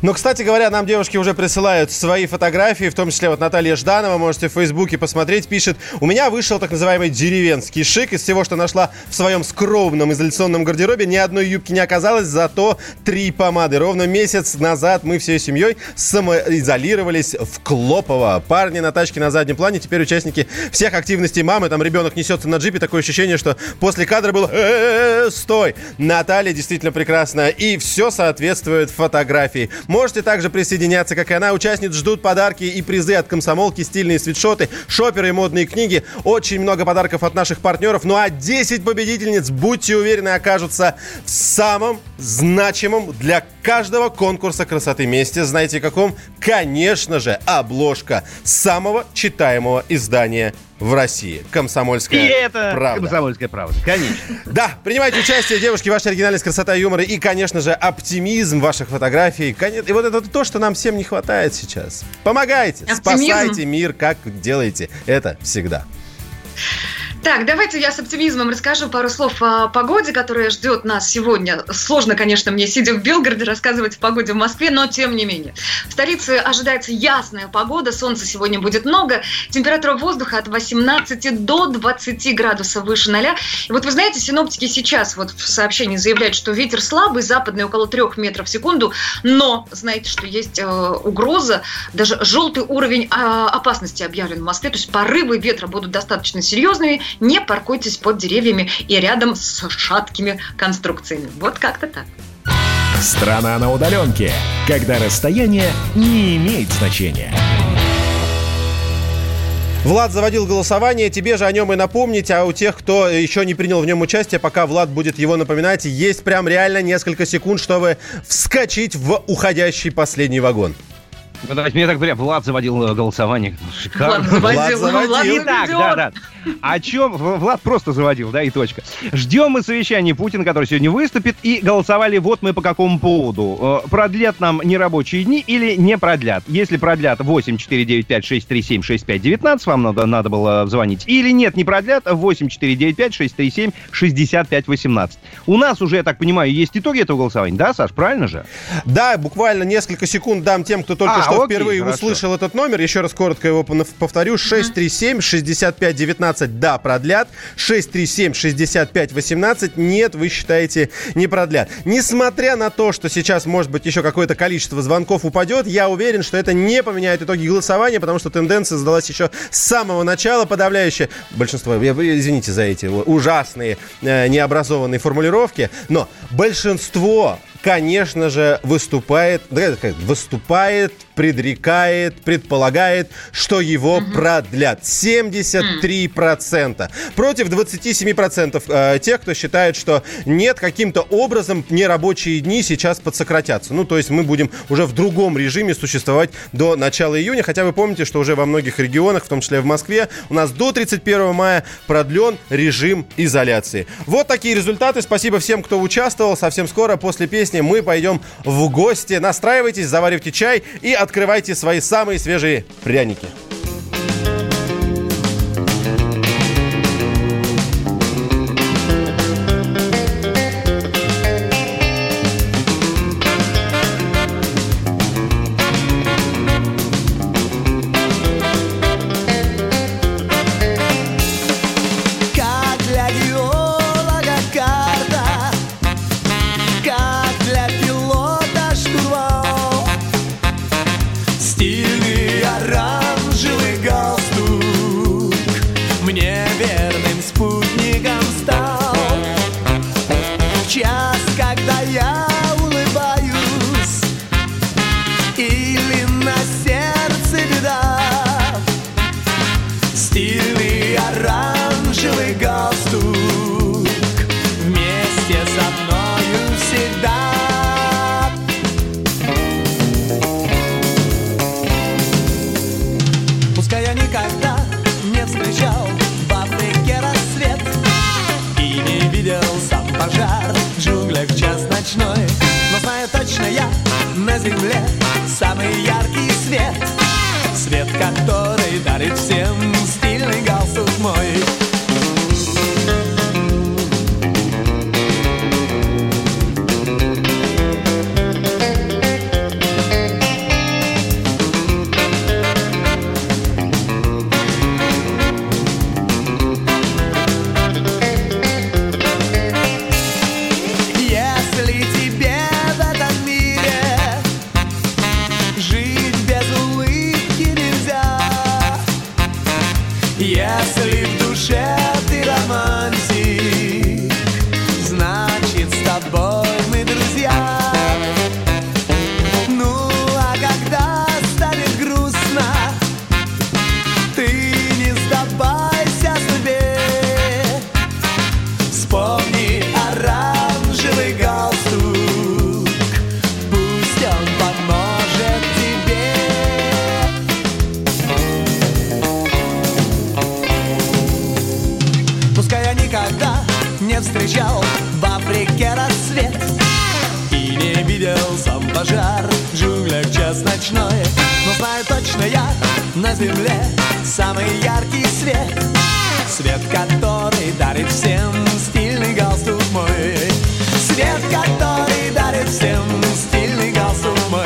S1: Ну, кстати говоря, нам девушки уже присылают свои фотографии, в том числе вот Наталья Жданова, можете в Фейсбуке посмотреть, пишет, у меня вышел так называемый деревенский шик, из всего, что нашла в своем скромном изоляционном гардеробе, ни одной юбки не оказалось, зато три помады. Ровно месяц назад мы всей семьей самоизолировались в Клопово. Парни на тачке на заднем плане, теперь участники всех активностей мамы, там ребенок несется на джипе, такое ощущение, что после кадра было «Э-э-э, стой. Наталья действительно прекрасная, и все соответствует фотографии. Можете также присоединяться, как и она. Участниц ждут подарки и призы от комсомолки, стильные свитшоты, шоперы и модные книги. Очень много подарков от наших партнеров. Ну а 10 победительниц, будьте уверены, окажутся в самом значимом для каждого конкурса красоты месте. Знаете каком? Конечно же, обложка самого читаемого издания в России. Комсомольская
S3: И это
S1: правда.
S3: комсомольская правда, конечно. <laughs>
S1: Да, принимайте участие, девушки, ваша оригинальность, красота, юмор и, конечно же, оптимизм ваших фотографий. И вот это то, что нам всем не хватает сейчас. Помогайте,
S2: Оптимизм.
S1: спасайте мир, как делаете это всегда.
S2: Так, давайте я с оптимизмом расскажу пару слов о погоде, которая ждет нас сегодня. Сложно, конечно, мне, сидя в Белгороде, рассказывать о погоде в Москве, но тем не менее. В столице ожидается ясная погода, солнца сегодня будет много, температура воздуха от 18 до 20 градусов выше ноля. И вот вы знаете, синоптики сейчас вот в сообщении заявляют, что ветер слабый, западный около 3 метров в секунду, но знаете, что есть э, угроза, даже желтый уровень э, опасности объявлен в Москве, то есть порывы ветра будут достаточно серьезными, не паркуйтесь под деревьями и рядом с шаткими конструкциями. Вот как-то так.
S4: Страна на удаленке, когда расстояние не имеет значения.
S1: Влад заводил голосование, тебе же о нем и напомнить, а у тех, кто еще не принял в нем участие, пока Влад будет его напоминать, есть прям реально несколько секунд, чтобы вскочить в уходящий последний вагон.
S3: Ну, давайте, мне так прям Влад заводил э, голосование. Шикарно.
S2: Влад заводил,
S1: Влад заводил.
S3: Итак, да, да. О чем? Влад просто заводил, да, и точка. Ждем мы совещания Путина, который сегодня выступит, и голосовали вот мы по какому поводу. Э, Продлят нам нерабочие дни или не продлят? Если продлят 8 495 637 6519, вам надо, надо было звонить. Или нет, не продлят 8 495 637 65 18. У нас уже, я так понимаю, есть итоги этого голосования, да, Саш, правильно же?
S1: Да, буквально несколько секунд дам тем, кто только
S3: А,
S1: что
S3: окей,
S1: впервые
S3: хорошо.
S1: услышал этот номер. Еще раз коротко его повторю. 637-65-19, да, продлят. 637-65-18, нет, вы считаете, не продлят. Несмотря на то, что сейчас, может быть, еще какое-то количество звонков упадет, я уверен, что это не поменяет итоги голосования, потому что тенденция сдалась еще с самого начала подавляющее. Большинство, я- извините за эти ужасные э, необразованные формулировки, но большинство конечно же, выступает, выступает, предрекает, предполагает, что его продлят. 73%. Против 27% э, тех, кто считает, что нет, каким-то образом нерабочие дни сейчас подсократятся. Ну, то есть мы будем уже в другом режиме существовать до начала июня. Хотя вы помните, что уже во многих регионах, в том числе в Москве, у нас до 31 мая продлен режим изоляции. Вот такие результаты. Спасибо всем, кто участвовал. Совсем скоро после песни мы пойдем в гости. Настраивайтесь, заваривайте чай и открывайте свои самые свежие пряники.
S12: Земле самый яркий свет. Свет, который дарит всем Вспомни оранжевый галстук. Пусть он поможет тебе. Пускай я никогда не встречал в Африке рассвет. И не видел сам пожар в джунглях час ночной. Но знаю точно я на земле самый яркий свет. Свет, который дарит всем который дарит всем стильный галстук мой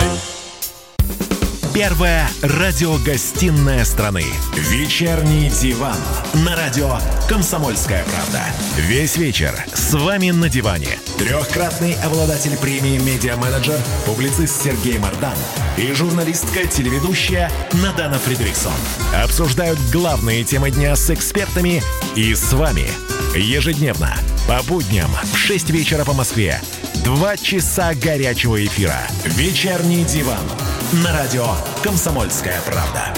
S4: Первая радиогостинная страны. Вечерний диван. На радио «Комсомольская правда». Весь вечер с вами на диване. Трехкратный обладатель премии «Медиа-менеджер», публицист Сергей Мардан и журналистка-телеведущая Надана Фридриксон. Обсуждают главные темы дня с экспертами и с вами. Ежедневно, по будням в 6 вечера по Москве. Два часа горячего эфира. Вечерний диван. На радио «Комсомольская правда».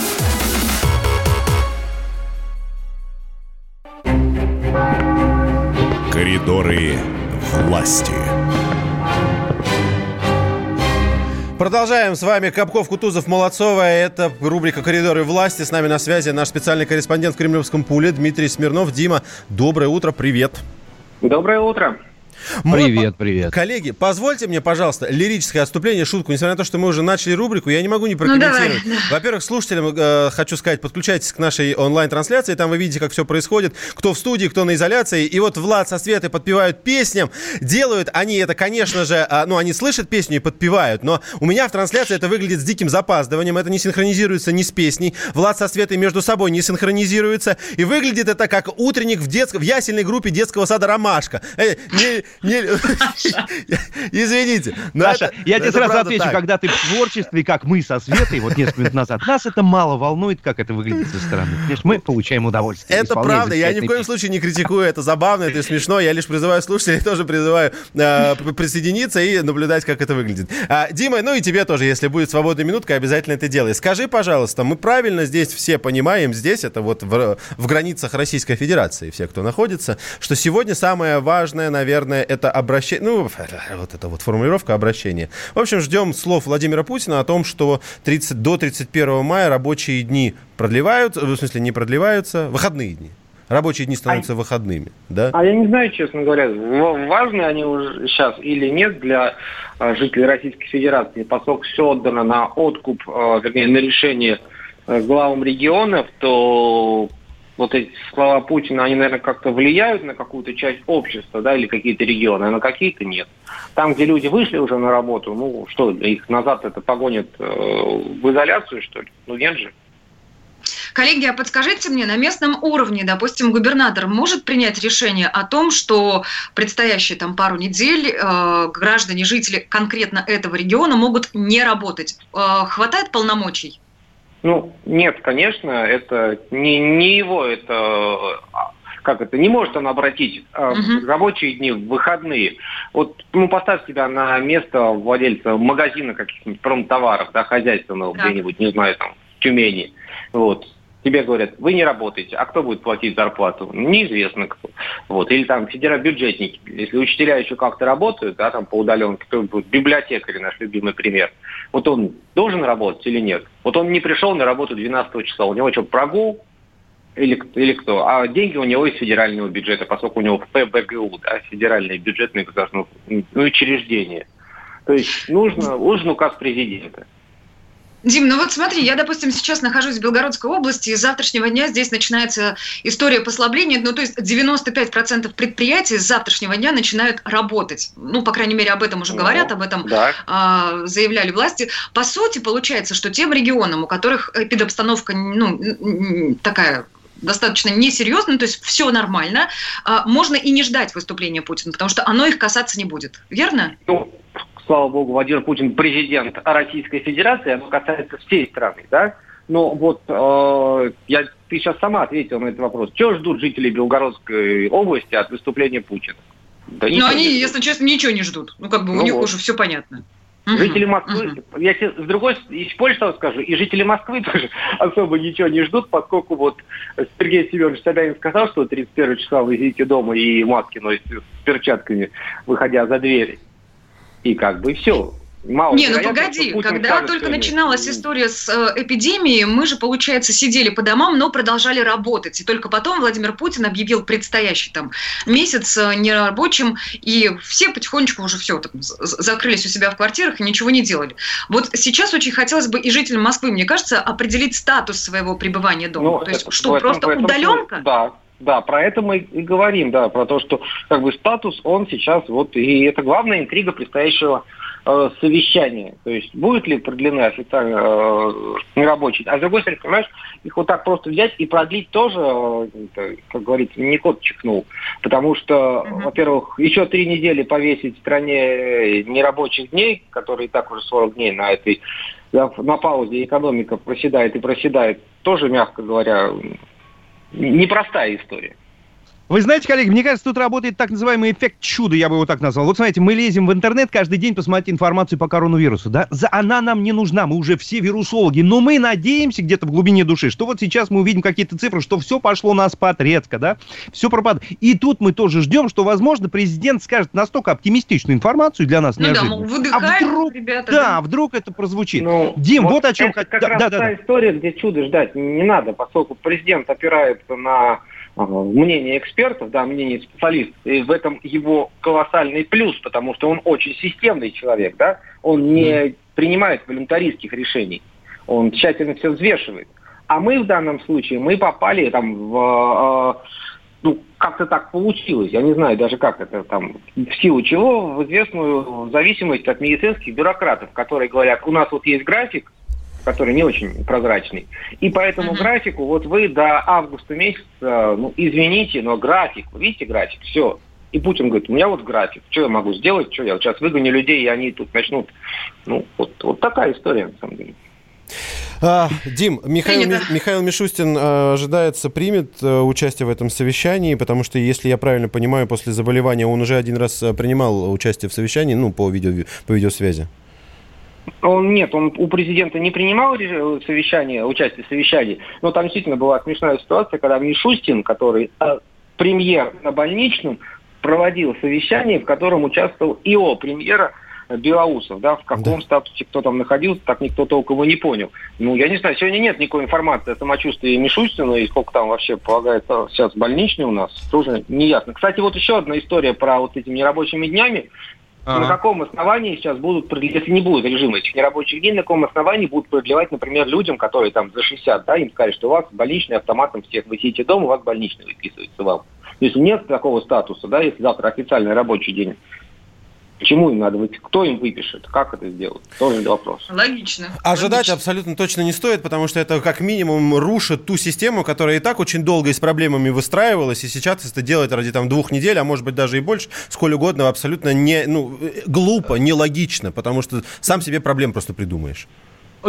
S4: Коридоры власти.
S1: Продолжаем с вами Капков, Кутузов, Молодцова. Это рубрика «Коридоры власти». С нами на связи наш специальный корреспондент в Кремлевском пуле Дмитрий Смирнов. Дима, доброе утро, привет.
S13: Доброе утро.
S3: Привет, привет.
S1: Коллеги, позвольте мне, пожалуйста, лирическое отступление, шутку. Несмотря на то, что мы уже начали рубрику, я не могу не прокомментировать.
S2: Ну, давай,
S1: Во-первых, слушателям э, хочу сказать, подключайтесь к нашей онлайн-трансляции, там вы видите, как все происходит, кто в студии, кто на изоляции. И вот Влад со Светой подпевают песням, делают они это, конечно же, э, ну, они слышат песню и подпевают, но у меня в трансляции это выглядит с диким запаздыванием, это не синхронизируется ни с песней. Влад со Светой между собой не синхронизируется, и выглядит это как утренник в, детск... в ясельной группе детского сада «Ромашка». Э, не, не... <laughs> Извините.
S3: Саша,
S1: это-
S3: я тебе сразу отвечу,
S1: так.
S3: когда ты в творчестве, как мы со Светой, вот несколько минут назад, нас это мало волнует, как это выглядит со стороны. Понимаешь, мы получаем удовольствие.
S1: Это правда, я ни в коем случае не критикую, это забавно, это смешно, я лишь призываю слушателей, <laughs> тоже призываю э, присоединиться и наблюдать, как это выглядит. А, Дима, ну и тебе тоже, если будет свободная минутка, обязательно это делай. Скажи, пожалуйста, мы правильно здесь все понимаем, здесь это вот в, в границах Российской Федерации, все, кто находится, что сегодня самое важное, наверное, это обращение, ну, <laughs> вот эта вот формулировка обращения. В общем, ждем слов Владимира Путина о том, что 30, до 31 мая рабочие дни продлеваются, в смысле не продлеваются, выходные дни. Рабочие дни становятся выходными, да?
S13: А я не знаю, честно говоря, важны они уже сейчас или нет для э, жителей Российской Федерации, поскольку все отдано на откуп, э, вернее, на решение э, главам регионов, то вот эти слова Путина, они, наверное, как-то влияют на какую-то часть общества, да, или какие-то регионы, а на какие-то нет. Там, где люди вышли уже на работу, ну, что, их назад это погонят э, в изоляцию, что ли? Ну, нет же.
S2: Коллеги, а подскажите мне, на местном уровне, допустим, губернатор может принять решение о том, что предстоящие там пару недель э, граждане, жители конкретно этого региона могут не работать? Э, хватает полномочий?
S13: Ну, нет, конечно, это не, не его, это а, как это, не может он обратить а,
S2: Мгм.
S13: рабочие дни в выходные. Вот, ну, поставь себя на место владельца магазина каких-нибудь промтоваров, да, хозяйственного
S2: Так.
S13: где-нибудь, не знаю, там, в Тюмени. Вот. Тебе говорят, вы не работаете, а кто будет платить зарплату? Неизвестно кто. Вот. Или там федерал-бюджетники. Если учителя еще как-то работают, да, там по удаленке, то будет библиотекарь, наш любимый пример. Вот он должен работать или нет? Вот он не пришел на работу 12 числа. У него что, прогул? Или, или кто? А деньги у него из федерального бюджета, поскольку у него ФБГУ, да, федеральное бюджетное государственное учреждение. То есть нужно, нужен указ президента.
S2: Дим, ну вот смотри, я, допустим, сейчас нахожусь в Белгородской области, и с завтрашнего дня здесь начинается история послабления, ну то есть 95% предприятий с завтрашнего дня начинают работать. Ну, по крайней мере, об этом уже говорят, об этом
S13: Да.
S2: а, заявляли власти. По сути, получается, что тем регионам, у которых эпидобстановка ну, такая достаточно несерьезная, то есть все нормально, а, можно и не ждать выступления Путина, потому что оно их касаться не будет. Верно?
S13: Ну, слава богу, Владимир Путин президент Российской Федерации, оно касается всей страны, да? Но вот э, я, ты сейчас сама ответила на этот вопрос. Чего ждут жители Белгородской области от выступления Путина? Да ничего
S2: они,
S13: ждут.
S2: если честно, ничего не ждут. Ну, как бы у
S13: Ну
S2: них
S13: вот.
S2: уже все понятно.
S13: Жители Москвы, я тебе с другой с из Польши скажу, и жители Москвы <laughs> тоже особо ничего не ждут, поскольку вот Сергей Семенович Собянин сказал, что 31 числа вы сидите дома и маски носите с перчатками, выходя за дверь. И как бы все. Мало
S2: Не, ну погоди, когда
S13: скажет
S2: только начиналась история с э, эпидемией, мы же, получается, сидели по домам, но продолжали работать. И только потом Владимир Путин объявил предстоящий там месяц э, нерабочим, и все потихонечку уже все там, закрылись у себя в квартирах и ничего не делали. Вот сейчас очень хотелось бы и жителям Москвы, мне кажется, определить статус своего пребывания дома.
S13: Ну,
S2: То есть,
S13: это-
S2: что просто
S13: этом
S2: удаленка?
S13: Да, да, про это мы и говорим, да, про то, что как бы статус, он сейчас вот, и это главная интрига предстоящего э, совещания. То есть будет ли продлены официально э, нерабочие. А с другой стороны, понимаешь, их вот так просто взять и продлить тоже, э, как говорится, не кот чихнул. Потому что, во-первых, еще три недели повесить в стране нерабочих дней, которые и так уже 40 дней на этой на паузе экономика проседает и проседает, тоже, мягко говоря, непростая история.
S3: Вы знаете, коллеги, мне кажется, тут работает так называемый эффект чуда, я бы его так назвал. Вот смотрите, мы лезем в интернет каждый день посмотреть информацию по коронавирусу, да? За, она нам не нужна, мы уже все вирусологи, но мы надеемся где-то в глубине души, что вот сейчас мы увидим какие-то цифры, что все пошло на спад резко, да? Все пропадает. И тут мы тоже ждем, что, возможно, президент скажет настолько оптимистичную информацию для нас
S2: Ну да,
S3: неожиданно.
S2: мол, выдыхаем,
S3: а вдруг,
S2: ребята.
S3: да, вдруг это прозвучит.
S13: Ну,
S3: Дим, вот, о чем
S13: это
S3: хотел...
S13: как
S3: Да,
S13: раз
S3: да,
S13: та
S3: да.
S13: история, где чудо ждать не надо, поскольку президент опирается на а, мнение экспертов, да, мнение специалистов, и в этом его колоссальный плюс, потому что он очень системный человек, да, он не принимает волюнтаристских решений, он тщательно все взвешивает. А мы в данном случае, мы попали там в, э, ну, как-то так получилось, я не знаю даже как это там, в силу чего, в известную зависимость от медицинских бюрократов, которые говорят, у нас вот есть график, который не очень прозрачный. И по этому графику вот вы до августа месяца, ну, извините, но график, вы видите график, все. И Путин говорит, у меня вот график, что я могу сделать, что я вот сейчас выгоню людей, и они тут начнут. Ну, вот, вот такая история, на самом деле.
S1: А, Дим, Михаил. Ми- Михаил Мишустин э, ожидается примет э, участие в этом совещании, потому что, если я правильно понимаю, после заболевания он уже один раз принимал участие в совещании, ну, по, видео, по видеосвязи.
S13: Он нет, он у президента не принимал совещание, участие в совещании, но там действительно была смешная ситуация, когда Мишустин, который э, премьер на больничном, проводил совещание, в котором участвовал ИО премьера Белоусов, да, в каком статусе кто там находился, так никто толком и не понял. Ну, я не знаю, сегодня нет никакой информации о самочувствии Мишустина и сколько там вообще полагается сейчас больничный у нас, тоже не ясно. Кстати, вот еще одна история про вот этими нерабочими днями. На каком основании сейчас будут, если не будет режима этих нерабочих дней, на каком основании будут продлевать, например, людям, которые там за 60, да, им сказали, что у вас больничный автоматом всех, вы сидите дома, у вас больничный выписывается вам. Если нет такого статуса, да, если завтра официальный рабочий день, почему им надо выйти, кто им выпишет, как это сделать, тоже вопрос.
S2: Логично.
S1: Ожидать абсолютно точно не стоит, потому что это как минимум рушит ту систему, которая и так очень долго и с проблемами выстраивалась, и сейчас это делать ради там двух недель, а может быть даже и больше, сколь угодно, абсолютно не, ну, э, глупо, нелогично, потому что сам себе проблем просто придумаешь.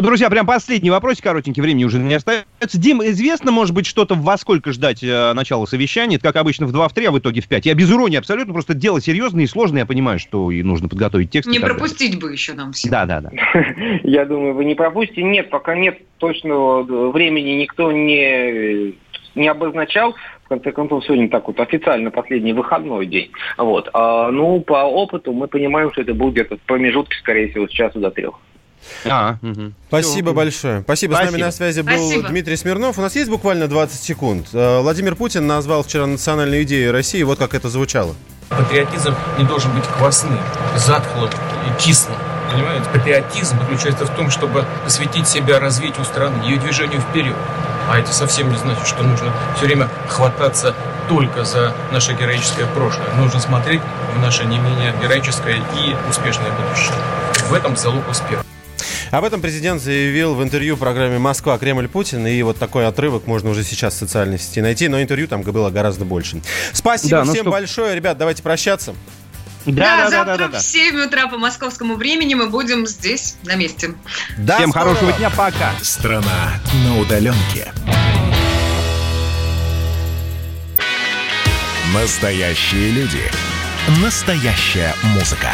S3: Друзья, прям последний вопрос, коротенький, времени уже не остается. Дим, известно, может быть, что-то во сколько ждать э, начала совещания? Это, как обычно, в 2 в 3, а в итоге в 5. Я без иронии абсолютно, просто дело серьезное и сложное, я понимаю, что и нужно подготовить текст.
S2: Не
S3: так далее.
S2: пропустить бы еще нам всем.
S3: Да, да, да. <laughs>
S13: Я думаю, вы не пропустите. Нет, пока нет точного э, времени, никто не, не обозначал. В конце концов, сегодня так вот официально последний выходной день. Вот. А, ну, по опыту мы понимаем, что это будет где-то в промежутке, скорее всего, с часу до трех.
S3: А, мгм.
S1: Спасибо большое. Спасибо. С нами
S3: Спасибо.
S1: на связи был
S2: Спасибо.
S1: Дмитрий Смирнов. У нас есть буквально 20 секунд. Э, Владимир Путин назвал вчера национальной идеей России. Вот как это звучало.
S14: Патриотизм не должен быть квасным, затхлым и кислым. Понимаете? Патриотизм заключается в том, чтобы посвятить себя развитию страны, ее движению вперед. А это совсем не значит, что нужно все время хвататься только за наше героическое прошлое. Нужно смотреть в наше не менее героическое и успешное будущее. В этом залог успеха.
S1: Об этом президент заявил в интервью программе «Москва. Кремль. Путин». И вот такой отрывок можно уже сейчас в социальной сети найти. Но интервью там было гораздо больше. Спасибо
S3: Да, ну
S1: всем
S3: что-
S1: большое. Ребят, давайте прощаться.
S2: Да, завтра в 7 утра по московскому времени мы будем здесь, на месте.
S1: До
S3: Всем
S1: скорого.
S3: хорошего дня, пока.
S4: Страна на удаленке. Настоящие люди. Настоящая музыка.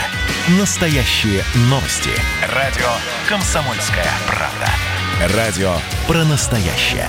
S4: Настоящие новости. Радио «Комсомольская правда». Радио про настоящее.